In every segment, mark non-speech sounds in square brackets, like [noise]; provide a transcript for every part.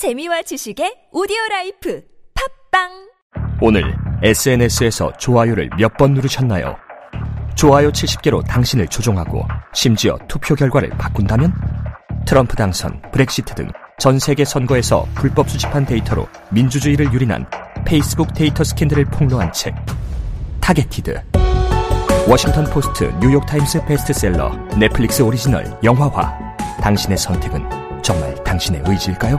재미와 지식의 오디오 라이프 팟빵 오늘 SNS에서 좋아요를 몇 번 누르셨나요? 좋아요 70개로 당신을 조종하고 심지어 투표 결과를 바꾼다면? 트럼프 당선, 브렉시트 등 전 세계 선거에서 불법 수집한 데이터로 민주주의를 유린한 페이스북 데이터 스캔들을 폭로한 책 타겟티드 워싱턴 포스트, 뉴욕 타임스 베스트셀러, 넷플릭스 오리지널 영화화 당신의 선택은 정말 당신의 의지일까요?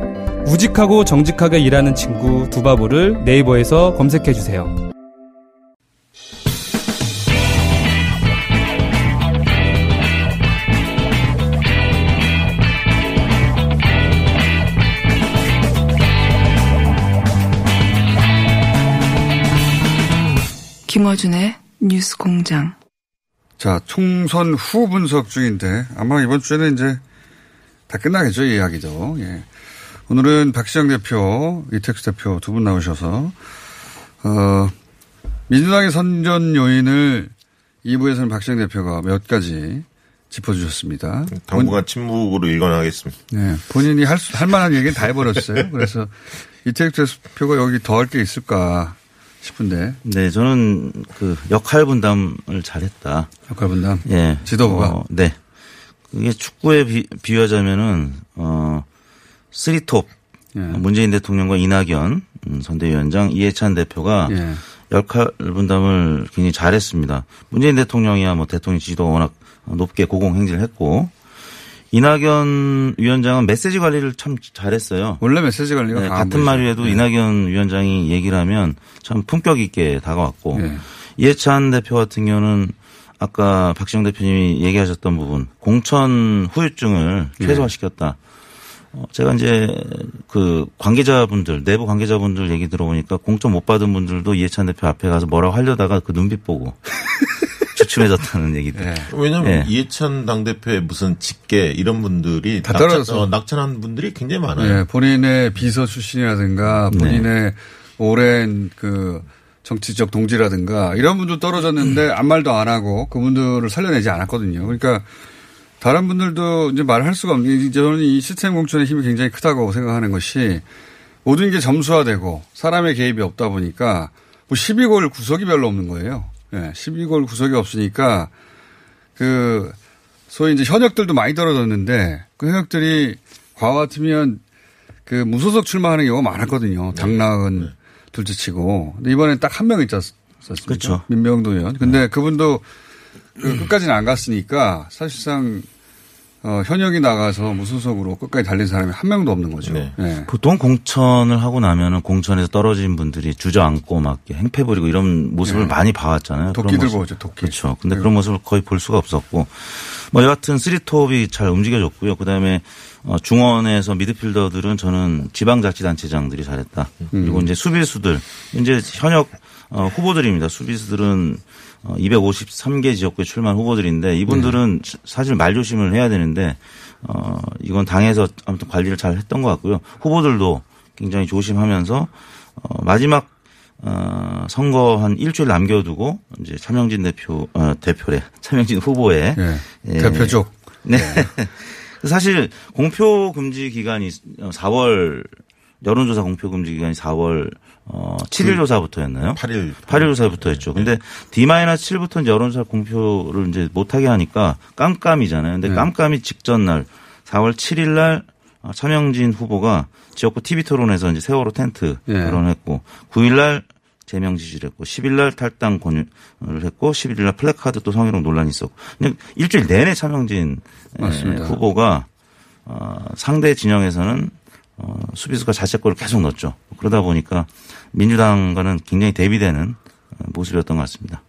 우직하고 정직하게 일하는 친구 두바보를 네이버에서 검색해 주세요. 김어준의 뉴스 공장. 자, 총선 후 분석 중인데 아마 이번 주에는 이제 다 끝나겠죠, 이 이야기도. 예. 오늘은 박시영 대표, 이택수 대표 두 분 나오셔서, 어, 민주당의 선전 요인을 2부에서는 박시영 대표가 몇 가지 짚어주셨습니다. 당분간 침묵으로 일관하겠습니다. 네. 본인이 할, 수, 할 만한 얘기는 다 해버렸어요. 그래서 이택수 대표가 여기 더 할 게 있을까 싶은데. 네, 저는 그 역할 분담을 잘했다. 역할 분담? 예. 지도부가? 어, 네. 그게 축구에 비, 비유하자면은, 어, 쓰리톱. 예. 문재인 대통령과 이낙연 음, 선대위원장 이해찬 대표가 예. 역할 분담을 굉장히 잘했습니다. 문재인 대통령이야 뭐 대통령 지지도가 워낙 높게 고공행진을 했고 이낙연 위원장은 메시지 관리를 참 잘했어요. 원래 메시지 관리가 네, 같은 분이죠. 말이라도 네. 이낙연 위원장이 얘기를 하면 참 품격 있게 다가왔고 네. 이해찬 대표 같은 경우는 아까 박시영 대표님이 얘기하셨던 부분 공천 후유증을 네. 최소화시켰다. 어, 제가 이제 그 관계자분들 내부 관계자분들 얘기 들어보니까 공천 못 받은 분들도 이해찬 대표 앞에 가서 뭐라고 하려다가 그 눈빛 보고 [laughs] 주춤해졌다는 얘기들. 네. 왜냐하면 예. 이해찬 당대표의 무슨 직계 이런 분들이 다 낙천, 떨어져서. 어, 낙천한 분들이 굉장히 많아요. 예, 본인의 비서 출신이라든가 네. 본인의 오랜 그 정치적 동지라든가 이런 분들 떨어졌는데 아무 말도 안 하고 그분들을 살려내지 않았거든요. 그러니까 다른 분들도 이제 말할 수가 없는 게 이제 저는 이 시스템 공천의 힘이 굉장히 크다고 생각하는 것이 모든 게 점수화되고 사람의 개입이 없다 보니까 뭐 12골 구석이 별로 없는 거예요. 예, 12골 구석이 없으니까 그 소위 이제 현역들도 많이 떨어졌는데 그 현역들이 과거 같으면 그 무소속 출마하는 경우가 많았거든요. 당락은 둘째치고. 근데 이번엔 딱 한 명 있지 않습니까? 그렇죠. 민병도 의원. 근데 그분도 그 끝까지는 안 갔으니까 사실상 어, 현역이 나가서 무소속으로 끝까지 달린 사람이 한 명도 없는 거죠. 네. 예. 보통 공천을 하고 나면은 공천에서 떨어진 분들이 주저앉고 막 이렇게 행패 부리고 이런 모습을 네. 많이 봐왔잖아요. 그런 도끼들 모습. 보죠, 도끼. 그렇죠. 근데 그런 모습을 거의 볼 수가 없었고 뭐 여하튼 쓰리톱이 잘 움직여졌고요. 그 다음에 어, 중원에서 미드필더들은 저는 지방자치단체장들이 잘했다. 그리고 이제 수비수들 이제 현역 어, 후보들입니다. 수비수들은 어, 253개 지역구에 출마한 후보들인데 이분들은 사실 말조심을 해야 되는데 어, 이건 당에서 아무튼 관리를 잘 했던 것 같고요. 후보들도 굉장히 조심하면서 어, 마지막 어, 선거 한 일주일 남겨두고 이제 차명진 대표 어, 대표래 [laughs] 차명진 후보의 예. 예. 대표 쪽. 네. [laughs] 사실 공표 금지 기간이 4월 여론조사 공표 금지 기간이 4월 어 7일 조사부터였나요? 8일. 8일 조사부터였죠. 근데 D-7부터 이제 여론조사 공표를 이제 못 하게 하니까 깜깜이잖아요. 근데 네. 깜깜이 직전 날 4월 7일 날 어, 차명진 후보가 지역구 TV 토론에서 이제 세월호 텐트 네. 토론했고 9일 날 제명 지지를 했고 10일 날 탈당 권유를 했고 11일 날 플래카드 또 성희롱 논란이 있었고 그냥 일주일 내내 맞습니다. 후보가 어, 상대 진영에서는 어, 수비수가 자책골을 계속 넣었죠. 그러다 보니까 민주당과는 굉장히 대비되는 어, 모습이었던 것 같습니다.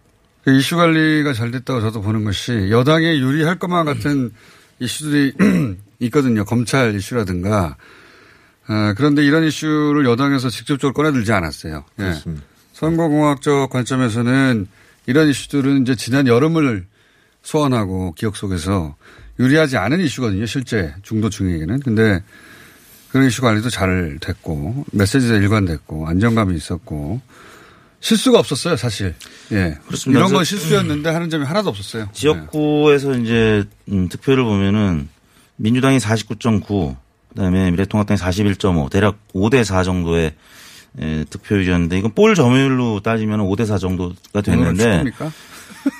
그 이슈 관리가 잘 됐다고 저도 보는 것이 여당에 유리할 것만 같은 [clears throat] 이슈들이 [clears throat] 있거든요. 검찰 이슈라든가 어, 그런데 이런 이슈를 여당에서 직접적으로 꺼내들지 않았어요. 예. 그렇습니다. 선거공학적 관점에서는 이런 이슈들은 이제 지난 여름을 소환하고 기억 속에서 유리하지 않은 이슈거든요. 실제 중도층에게는. 근데 그런 이슈 관리도 잘 됐고 메시지도 일관됐고 안정감이 있었고 실수가 없었어요. 사실. 예. 그렇습니다. 이런 건 실수였는데 하는 점이 하나도 없었어요. 예. 지역구에서 이제 음, 득표를 보면은 민주당이 49.9, 그다음에 미래통합당이 41.5, 대략 5대 4 정도의 에, 득표율이었는데 이건 볼 점유율로 따지면 5대 4 정도가 오늘은 됐는데 축구입니까?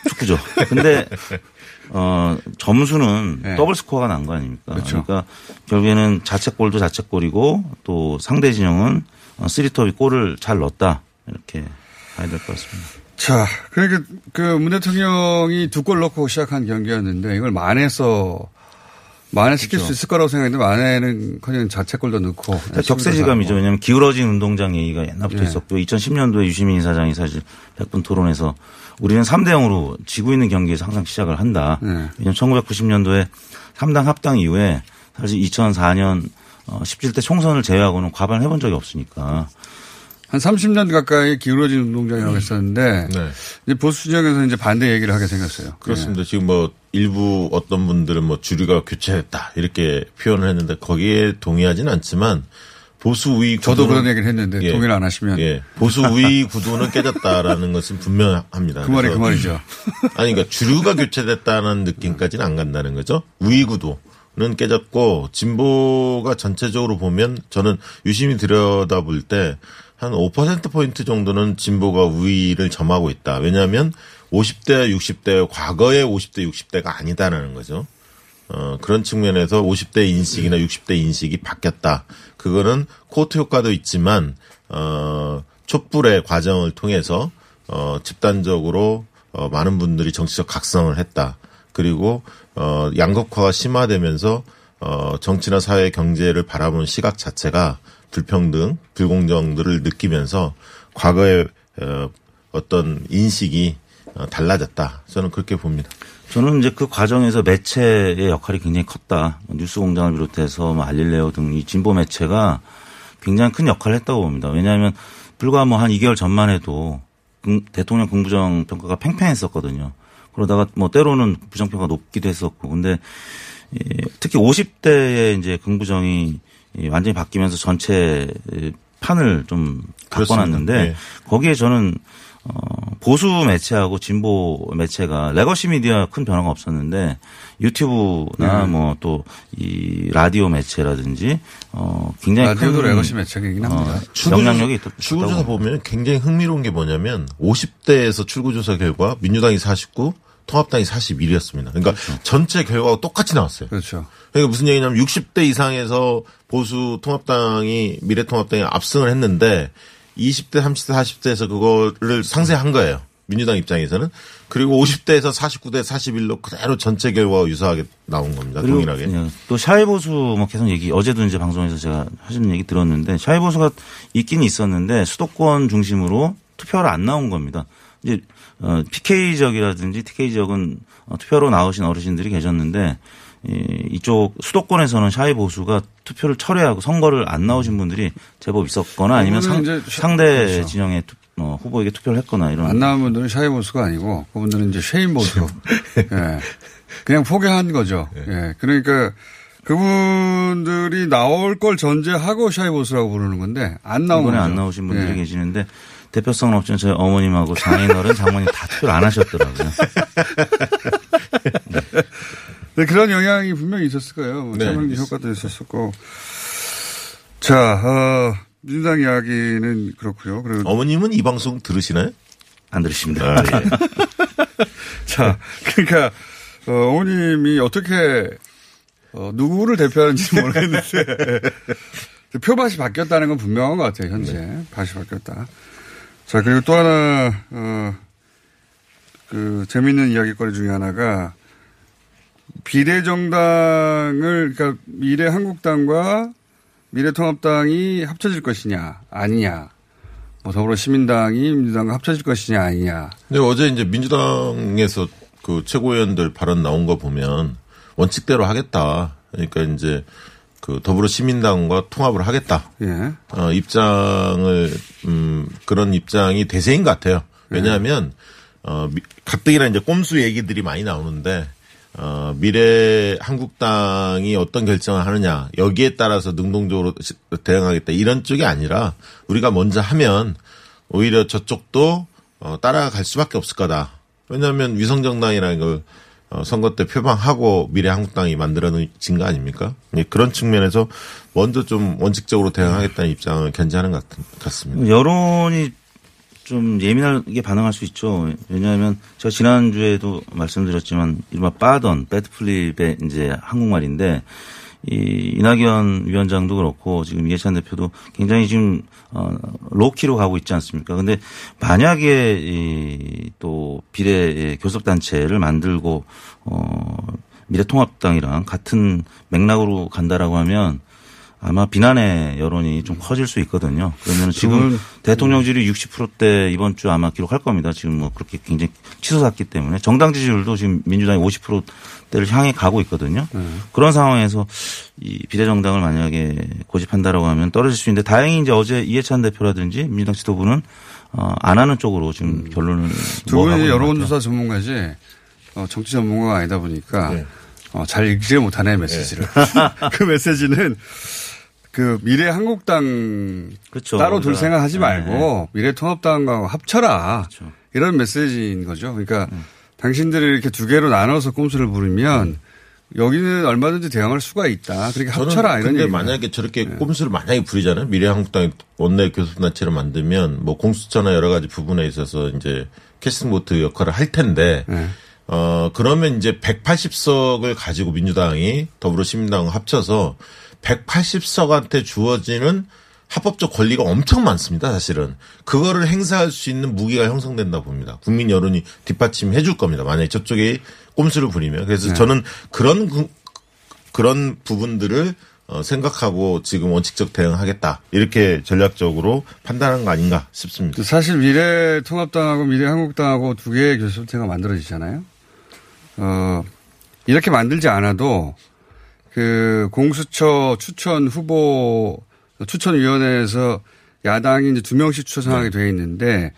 축구죠. 근데 어 점수는 네. 더블 스코어가 난 거 아닙니까? 그렇죠. 러니까 결국에는 자책골도 자책골이고 또 상대 진영은 어, 쓰리톱이 골을 잘 넣었다 이렇게 봐야 될 것 같습니다. 자, 그러니까 그문 대통령이 두 골 넣고 시작한 경기였는데 이걸 만회해서 만회시킬 그렇죠. 수 있을 거라고 생각했는데 만회는 커녕 자책골도 넣고. 격세지감이죠. 왜냐하면 기울어진 운동장 얘기가 옛날부터 예. 있었고 2010년도에 유시민 이사장이 사실 100분 토론에서 우리는 3대 0으로 지고 있는 경기에서 항상 시작을 한다. 예. 왜냐하면 1990년도에 3당 합당 이후에 사실 2004년 17대 총선을 제외하고는 과반을 해본 적이 없으니까 한 30년 가까이 기울어진 운동장이라고 했었는데 네. 이제 보수 진영에서 이제 반대 얘기를 하게 생겼어요. 그렇습니다. 지금 뭐 일부 어떤 분들은 뭐 주류가 교체했다 이렇게 표현을 했는데 거기에 동의하지는 않지만 보수 우위 저도 구도는- 그런 얘기를 했는데 예. 동의를 안 하시면 예. 보수 우위 구도는 깨졌다라는 [laughs] 것은 분명합니다. 그 말이 그 말이죠. [laughs] 아니, 그러니까 주류가 교체됐다는 느낌까지는 안 간다는 거죠. 우위 구도는 깨졌고 진보가 전체적으로 보면 저는 유심히 들여다볼 때 한 5%포인트 정도는 진보가 우위를 점하고 있다. 왜냐하면 50대, 60대, 과거의 50대, 60대가 아니다라는 거죠. 어, 그런 측면에서 50대 인식이나 60대 인식이 바뀌었다. 그거는 코트 효과도 있지만, 어, 촛불의 과정을 통해서, 어, 집단적으로, 어, 많은 분들이 정치적 각성을 했다. 그리고, 어, 양극화가 심화되면서, 어, 정치나 사회 경제를 바라보는 시각 자체가 불평등, 불공정들을 느끼면서 과거의, 어, 어떤 인식이 어, 달라졌다. 저는 그렇게 봅니다. 저는 이제 그 과정에서 매체의 역할이 굉장히 컸다. 뉴스 공장을 비롯해서 뭐 알릴레오 등 이 진보 매체가 굉장히 큰 역할을 했다고 봅니다. 왜냐하면 불과 뭐 한 2개월 전만 해도 금- 대통령 긍부정 평가가 팽팽했었거든요. 그러다가 뭐 때로는 부정 평가 높기도 했었고 근데 이 특히 50대의 이제 긍부정이 이 완전히 바뀌면서 전체 판을 좀 그렇습니다. 바꿔 놨는데 예. 거기에 저는 어, 보수 매체하고 진보 매체가 legacy 미디어 큰 변화가 없었는데 유튜브나 네. 뭐또 이 라디오 매체라든지 어 굉장히 라디오도 큰 레거시 매체이긴 합니다. 어, 영향력이 있다. 출구조사 보면 굉장히 흥미로운 게 뭐냐면 50대에서 출구조사 결과 민주당이 49, 통합당이 41이었습니다. 그러니까 전체 결과가 똑같이 나왔어요. 그렇죠. 그러니까 무슨 얘기냐면 60대 이상에서 보수 통합당이 미래통합당이 압승을 했는데 20대, 30대, 40대에서 그거를 상쇄한 거예요. 민주당 입장에서는. 그리고 50대에서 49대, 41로 그대로 전체 결과가 유사하게 나온 겁니다. 동일하게. 예, 또 샤이 보수 뭐 계속 얘기 어제도 이제 방송에서 제가 하시는 얘기 들었는데 샤이 보수가 있긴 있었는데 수도권 중심으로 투표하러 안 나온 겁니다. 이제 어, PK 지역이라든지 TK 지역은 어, 투표로 나오신 어르신들이 계셨는데 이, 이쪽 수도권에서는 shy 보수가 투표를 철회하고 선거를 안 나오신 분들이 제법 있었거나 아니면 상, 상대 그렇죠. 진영의 투, 어, 후보에게 투표를 했거나 이런 안 나온 분들은 shy 보수가 아니고 그분들은 이제 shame 보수. [laughs] 예. 그냥 포기한 거죠. 예. 그러니까 그분들이 나올 걸 전제하고 shy 보수라고 부르는 건데 안 나온 이번에 거죠. 안 나오신 분들이 예. 계시는데 대표성은 없지만 저희 어머님하고 장인어른 장모님 다 투표를 안 하셨더라고요. [laughs] 네, 그런 영향이 분명히 있었을 거예요. 뭐 네, 차명지 효과도 있었었고. 자, 어, 민주당 이야기는 그렇고요. 그리고 어머님은 이 방송 들으시나요? 안 들으십니다. 아, 예. [laughs] 자, 그러니까 어, 어머님이 어떻게 어, 누구를 대표하는지 모르겠는데 [laughs] 표밭이 바뀌었다는 건 분명한 것 같아요. 현재 밭이 바뀌었다. 자 그리고 또 하나 어, 그 재밌는 이야기거리 중에 하나가 비례정당을 그러니까 미래한국당과 미래통합당이 합쳐질 것이냐 아니냐 뭐 더불어시민당이 민주당과 합쳐질 것이냐 아니냐 근데 어제 이제 민주당에서 그 최고위원들 발언 나온 거 보면 원칙대로 하겠다. 그러니까 이제 그 더불어시민당과 통합을 하겠다. 예. 어, 입장을 음 그런 입장이 대세인 것 같아요. 왜냐하면 어 미- 가뜩이나 이제 꼼수 얘기들이 많이 나오는데 어 미래 한국당이 어떤 결정을 하느냐 여기에 따라서 능동적으로 시- 대응하겠다 이런 쪽이 아니라 우리가 먼저 하면 오히려 저쪽도 어 따라갈 수밖에 없을 거다. 왜냐하면 위성정당이라는 걸 어, 선거 때 표방하고 미래 한국당이 만들어진 거 아닙니까? 예, 그런 측면에서 먼저 좀 원칙적으로 대응하겠다는 입장을 견지하는 것 같- 같습니다. 여론이 좀 예민하게 반응할 수 있죠. 왜냐하면 제가 지난주에도 말씀드렸지만 이른바 빠던 배드플립의 이제 한국말인데 이 이낙연 위원장도 그렇고 지금 이해찬 대표도 굉장히 지금 어 로키로 가고 있지 않습니까? 근데 만약에 이또 비례 교섭 단체를 만들고 어 미래통합당이랑 같은 맥락으로 간다라고 하면 아마 비난의 여론이 좀 커질 수 있거든요. 그러면 지금 대통령실이 60%대 이번 주 아마 기록할 겁니다. 지금 뭐 그렇게 굉장히 치솟았기 때문에 정당 지지율도 지금 민주당이 50%대를 향해 가고 있거든요. 그런 상황에서 이 비례정당을 만약에 고집한다라고 하면 떨어질 수 있는데 다행히 이제 어제 이해찬 대표라든지 민주당 지도부는 어, 안 하는 쪽으로 지금 결론을 두 분이. 여론조사 전문가지 어, 정치 전문가가 아니다 보니까 네. 어, 잘 읽지 못하네 메시지를. [laughs] 그 메시지는 그 미래 한국당 그렇죠. 따로 둘 우리가- 생각하지 네, 말고 미래 통합당과 합쳐라 그렇죠. 이런 메시지인 거죠. 그러니까 당신들이 이렇게 두 개로 나눠서 꼼수를 부리면 여기는 얼마든지 대응할 수가 있다. 그렇게 합쳐라 이런 근데 얘기. 만약에 저렇게 꼼수를 만약에 부리잖아요. 미래한국당이 원내 교섭단체를 만들면 뭐 공수처나 여러 가지 부분에 있어서 이제 캐스팅 보트 역할을 할 텐데 네. 어 그러면 이제 180석을 가지고 민주당이 더불어시민당과 합쳐서 180석한테 주어지는 합법적 권리가 엄청 많습니다, 사실은. 그거를 행사할 수 있는 무기가 형성된다 봅니다. 국민 여론이 뒷받침해 줄 겁니다. 만약에 저쪽에 꼼수를 부리면. 그래서 네. 저는 그런 그- 그런 부분들을 어, 생각하고 지금 원칙적 대응하겠다. 이렇게 전략적으로 판단한 거 아닌가 싶습니다. 사실 미래 통합당하고 미래 한국당하고 두 개의 교섭체가 만들어지잖아요. 어, 이렇게 만들지 않아도 그 공수처 추천 후보 추천위원회에서 야당이 이제 두 명씩 추천하게 돼 있는데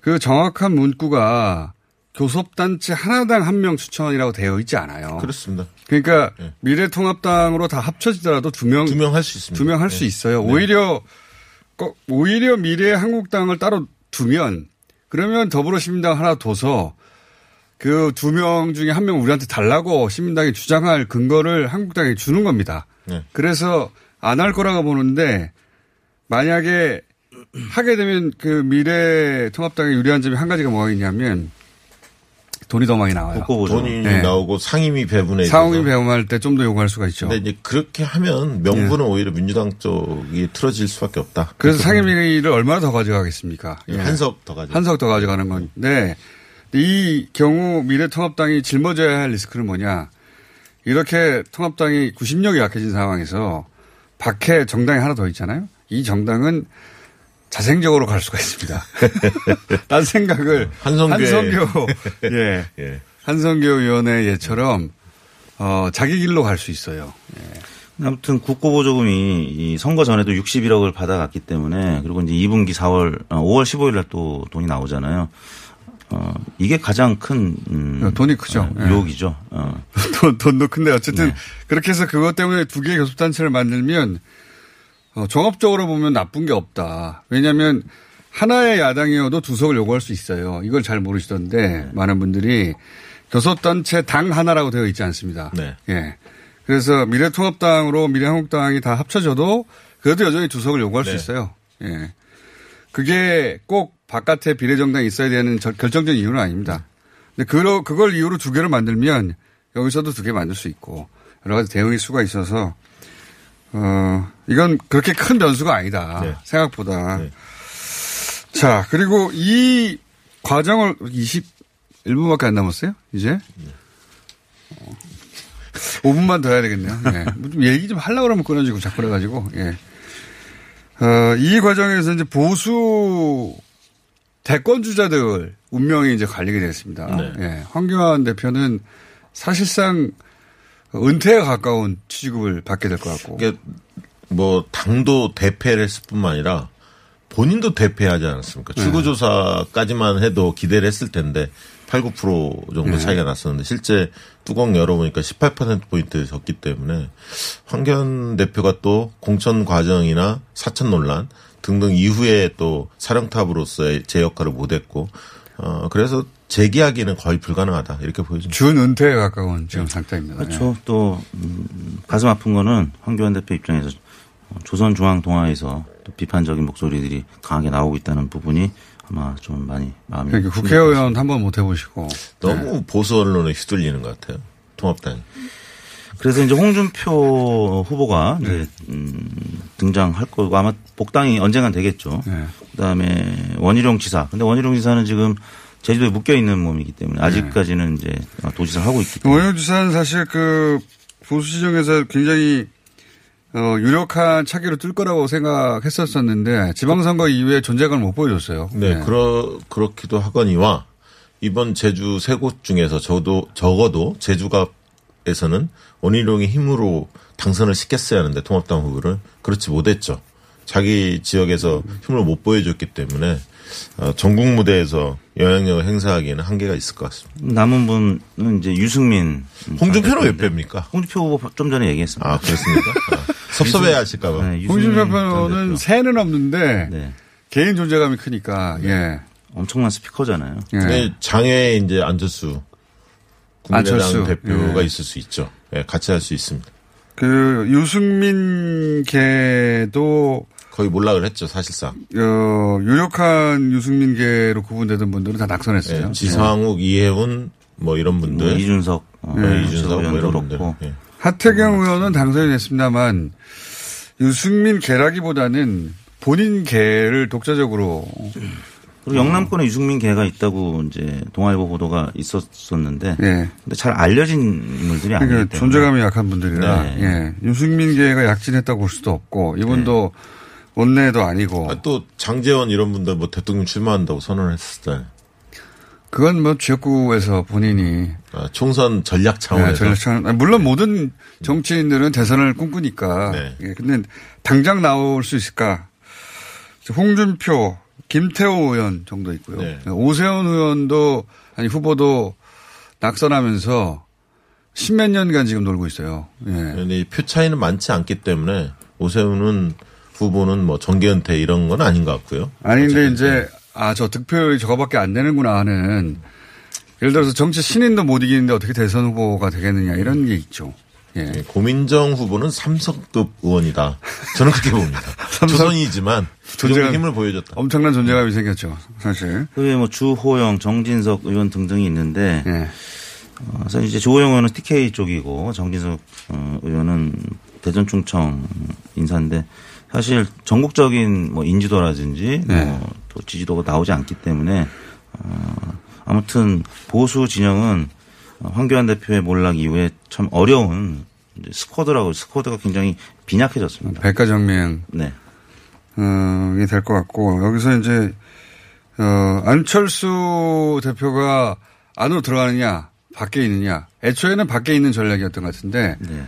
그 정확한 문구가 교섭단체 하나당 한 명 추천이라고 되어 있지 않아요. 그렇습니다. 그러니까 네. 미래통합당으로 다 합쳐지더라도 두 명, 두 명 할 수 있습니다. 두 명 할수 있어요. 오히려 거- 오히려 미래 한국당을 따로 두면 그러면 더불어시민당 하나 둬서 그 두 명 중에 한 명 우리한테 달라고 시민당이 주장할 근거를 한국당에 주는 겁니다. 네. 그래서 안 할 거라고 보는데 만약에 하게 되면 그 미래 통합당에 유리한 점이 한 가지가 뭐가 있냐면 돈이 더 많이 나와요. 돈이 네. 나오고 상임위 배분에 상위 있어서. 배움할 때 좀 더 요구할 수가 있죠. 근데 이제 그렇게 하면 명분은 오히려 민주당 쪽이 틀어질 수밖에 없다. 그래서 상임위를 얼마나 더 가져가겠습니까? 예. 한석 더 가져. 한석 더 가져가는 건데 이 경우 미래통합당이 짊어져야 할 리스크는 뭐냐? 이렇게 통합당이 구심력이 약해진 상황에서 밖에 정당이 하나 더 있잖아요. 이 정당은 자생적으로 갈 수가 있습니다. [laughs] 딴 생각을 한성교회. 한성교 [laughs] 예 예. 한성교 위원회 예처럼 어, 자기 길로 갈 수 있어요. 아무튼 국고보조금이 이 선거 전에도 61억을 받아갔기 때문에 그리고 이제 2분기 4월, 어, 5월 15일 날 또 돈이 나오잖아요. 어, 이게 가장 큰, 음, 돈이 크죠. 어, 예. 유혹이죠. 어. [laughs] 돈, 돈도 큰데 어쨌든 네. 그렇게 해서 그것 때문에 두 개의 교섭단체를 만들면 어, 종합적으로 보면 나쁜 게 없다. 왜냐하면 하나의 야당이어도 두 석을 요구할 수 있어요. 이걸 잘 모르시던데 네. 많은 분들이 교섭단체 당 하나라고 되어 있지 않습니다. 네. 예. 그래서 미래통합당으로 미래한국당이 다 합쳐져도 그래도 여전히 두 석을 요구할 수 네. 있어요. 예. 그게 꼭 바깥에 비례정당이 있어야 되는 저- 결정적인 이유는 아닙니다. 근데 그러, 그걸 이유로 두 개를 만들면 여기서도 두 개 만들 수 있고 여러 가지 대응의 수가 있어서 어, 이건 그렇게 큰 변수가 아니다. 네. 생각보다. 네. 자, 그리고 이 과정을 21분밖에 안 남았어요? 이제? 어, 5분만 더 해야 되겠네요. 예. 뭐좀 얘기 좀 하려고 그러면 끊어지고 자꾸 그래가지고, 예. 어, 이 과정에서 이제 보수 대권 주자들 운명이 이제 갈리게 됐습니다. 네. 예. 황교안 대표는 사실상 은퇴에 가까운 취급을 받게 될 것 같고. 이게 뭐 당도 대패를 했을 뿐만 아니라 본인도 대패하지 않았습니까? 네. 출구조사까지만 해도 기대를 했을 텐데 8, 9% 정도 네. 차이가 났었는데 실제 뚜껑 열어보니까 18%포인트 졌기 때문에 황교안 대표가 또 공천 과정이나 사천 논란 등등 이후에 또 사령탑으로서의 제 역할을 못했고 어 그래서 재기하기는 거의 불가능하다 이렇게 보여집니다. 준 은퇴에 가까운 지금 상태입니다. 그렇죠. 또 음, 가슴 아픈 거는 황교안 대표 입장에서 조선중앙동아에서 또 비판적인 목소리들이 강하게 나오고 있다는 부분이 아마 좀 많이 마음이 그러니까 국회의원 한 번 못 해보시고. 너무 보수 언론에 휘둘리는 것 같아요. 통합당이. 그래서 이제 홍준표 후보가 이제 음, 등장할 거고 아마 복당이 언젠간 되겠죠. 네. 그다음에 원희룡 지사. 근데 원희룡 지사는 지금 제주도에 묶여 있는 몸이기 때문에 아직까지는 이제 도지사를 하고 있기 때문에 원효 지사는 사실 그 보수 지정에서 굉장히 어, 유력한 차기로 뜰 거라고 생각했었었는데 지방선거 이후에 존재감을 못 보여줬어요. 네, 그러, 그렇기도 하거니와 이번 제주 세 곳 중에서 저도, 적어도 제주갑 에서는 원희룡의 힘으로 당선을 시켰어야 하는데 통합당 후보를 그렇지 못했죠. 자기 지역에서 힘을 못 보여줬기 때문에 어, 전국 무대에서 영향력을 행사하기에는 한계가 있을 것 같습니다. 남은 분은 이제 유승민. 홍준표는 왜 뺍니까? 홍준표 후보 좀 전에 얘기했습니다. 아, 그렇습니까? 아, 섭섭해 하실까봐. 네, 홍준표 전 표는. 새는 없는데 네. 개인 존재감이 크니까 예. 엄청난 스피커잖아요. 예. 네, 장외에 이제 안철수 국민의당. 대표가 예. 있을 수 있죠. 예, 같이 할 수 있습니다. 그 유승민 계도 거의 몰락을 했죠, 사실상. 어, 유력한 유승민계로 구분되던 분들은 다 낙선했어요. 예, 지상욱, 이혜훈 뭐 이런 뭐 분들, 이준석, 어, 네, 이준석 뭐 이런 분들. 예. 하태경 의원은 당선이 됐습니다만 유승민 계라기보다는 본인 계를 독자적으로 그리고 영남권에 유승민 계가 있다고 이제 동아일보 보도가 있었었는데 예. 근데 잘 알려진 인물들이 아니기 때문에 그러니까 존재감이 약한 분들이라 네. 예. 유승민 계가 약진했다고 볼 수도 없고 이분도 원내도 아니고 아, 또 장재원 이런 분들 뭐 대통령 출마한다고 선언을 했을 때 그건 뭐 지역구에서 본인이 아, 총선 전략 네, 차원에서 전략 아니, 물론 모든 정치인들은 대선을 꿈꾸니까. 네. 예, 근데 당장 나올 수 있을까? 홍준표, 김태호 의원 정도 있고요. 네. 오세훈 의원도 아니 후보도 낙선하면서 십몇 년간 지금 놀고 있어요. 예. 근데 이표 차이는 많지 않기 때문에 오세훈은 후보는 뭐 정계은퇴 이런 건 아닌 것 같고요. 어쨌든 이제 아 저 득표율이 저거밖에 안 되는구나 하는 예를 들어서 정치 신인도 못 이기는데 어떻게 대선 후보가 되겠느냐 이런 게 있죠. 예. 예, 고민정 후보는 삼성급 의원이다. 저는 그렇게 봅니다. [laughs] 조선이지만 그 존재감. 힘을 보여줬다. 엄청난 존재감이 생겼죠. 사실. 그외에 뭐 주호영, 정진석 의원 등등이 있는데 예. 어, 그래서 이제 주호영 의원은 TK 쪽이고 정진석 어, 의원은 대전 충청 인사인데 사실 전국적인 뭐 인지도라든지 네. 뭐 또 지지도가 나오지 않기 때문에 어, 아무튼 보수 진영은 어, 황교안 대표의 몰락 이후에 참 어려운 이제 스쿼드라고 스쿼드가 굉장히 빈약해졌습니다. 백가정명 네. 어, 이게 될것 같고, 여기서 이제, 어, 안철수 대표가 안으로 들어가느냐, 밖에 있느냐. 애초에는 밖에 있는 전략이었던 것 같은데, 네.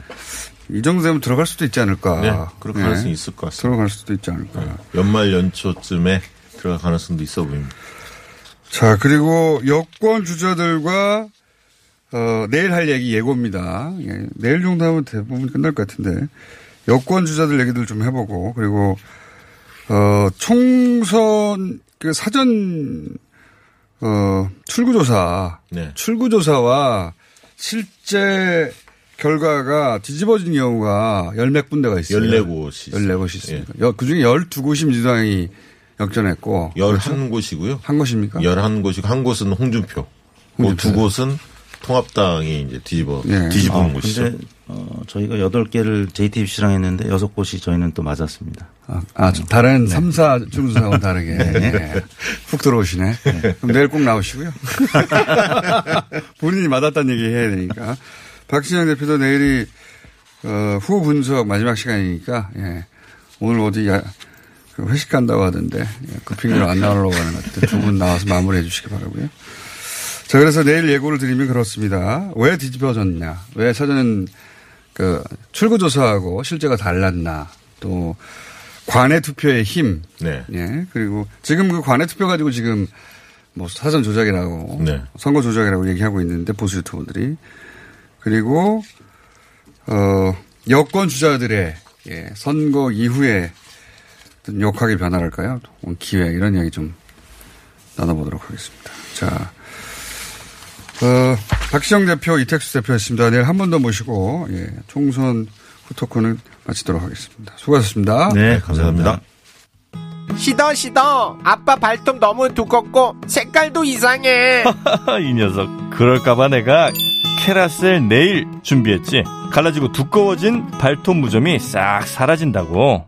이 정도 되면 들어갈 수도 있지 않을까. 네, 그럴 예. 가능성이 있을 것 같습니다. 들어갈 수도 있지 않을까. 연말 연초쯤에 들어갈 가능성도 있어 보입니다. 자, 그리고 여권 주자들과, 어, 내일 할 얘기 예고입니다. 예, 내일 정도 하면 대부분 끝날 것 같은데, 여권 주자들 얘기들 좀 해보고, 그리고, 어, 총선, 그 사전, 어, 출구조사, 네. 출구조사와 실제 결과가 뒤집어진 경우가 열몇 군데가 있어요. 14곳이 있어요. 14곳이 있습니다. 그 중에 12곳이 민주당이 역전했고. 11곳이고요. 한 곳입니까? 11곳이고 한 곳은 홍준표. 그 홍준표. 두 곳은 통합당이 이제 뒤집어 예. 뒤집은 아, 곳이죠. 근데 어, 저희가 8개를 JTBC랑 했는데 6곳이 저희는 또 맞았습니다. 아, 아, 좀 다른 삼 3사 출구조사와는 다르게. 네. 훅 들어오시네. 그럼 내일 꼭 나오시고요. [laughs] 본인이 맞았다는 얘기 해야 되니까. 박진영 대표도 내일이, 어, 후 분석 마지막 시간이니까, 예. 오늘 어디 야, 그 회식 간다고 하던데, 예, 그 핑계로 안 나오려고 하는 것 같은데 두분 나와서 마무리해 주시기 바라고요. 자, 그래서 내일 예고를 드리면 그렇습니다. 왜 뒤집어졌냐? 왜 사전 그 출구조사하고 실제가 달랐나 또 관외 투표의 힘. 네. 예. 그리고 지금 그 관외 투표 가지고 지금 뭐 사전 조작이라고 네. 선거 조작이라고 얘기하고 있는데 보수 유튜버들이 그리고 어 여권 주자들의 예, 선거 이후에 어떤 역학의 변화랄까요? 기회 이런 이야기 좀 나눠보도록 하겠습니다. 자, 어, 박시영 대표, 이택수 대표였습니다. 내일 한 번 더 모시고 예, 총선 후 토크는 마치도록 하겠습니다. 수고하셨습니다. 네, 감사합니다. 시더 시더 아빠 발톱 너무 두껍고 색깔도 이상해 [laughs] 이 녀석 그럴까봐 내가 캐라셀 네일 준비했지 갈라지고 두꺼워진 발톱 무좀이 싹 사라진다고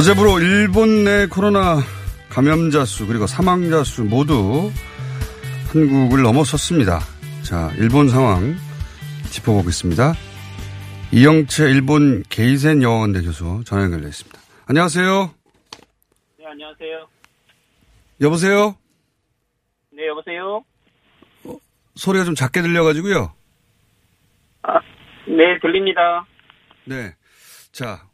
어제부로 일본 내 코로나 감염자 수 그리고 사망자 수 모두 한국을 넘어섰습니다. 자, 일본 상황 짚어보겠습니다. 이영채 일본 게이센 여원대 교수 전화 연결돼 있습니다. 안녕하세요. 네, 안녕하세요. 여보세요? 네, 여보세요? 소리가 좀 작게 들려가지고요. 네, 들립니다. 네. 자,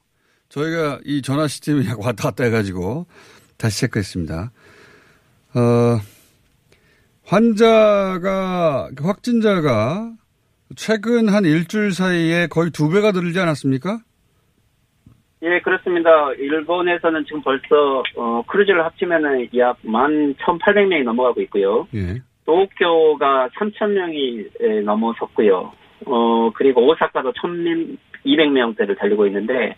저희가 이 전화 시스템이 약 왔다 갔다 해가지고 다시 체크했습니다. 어, 환자가, 확진자가 최근 한 일주일 사이에 거의 두 배가 늘지 않았습니까? 예, 그렇습니다. 일본에서는 지금 벌써, 어, 크루즈를 합치면은 약 11,800명이 넘어가고 있고요. 예. 도쿄가 3,000명이 넘어섰고요. 어, 그리고 오사카도 1,200명대를 달리고 있는데,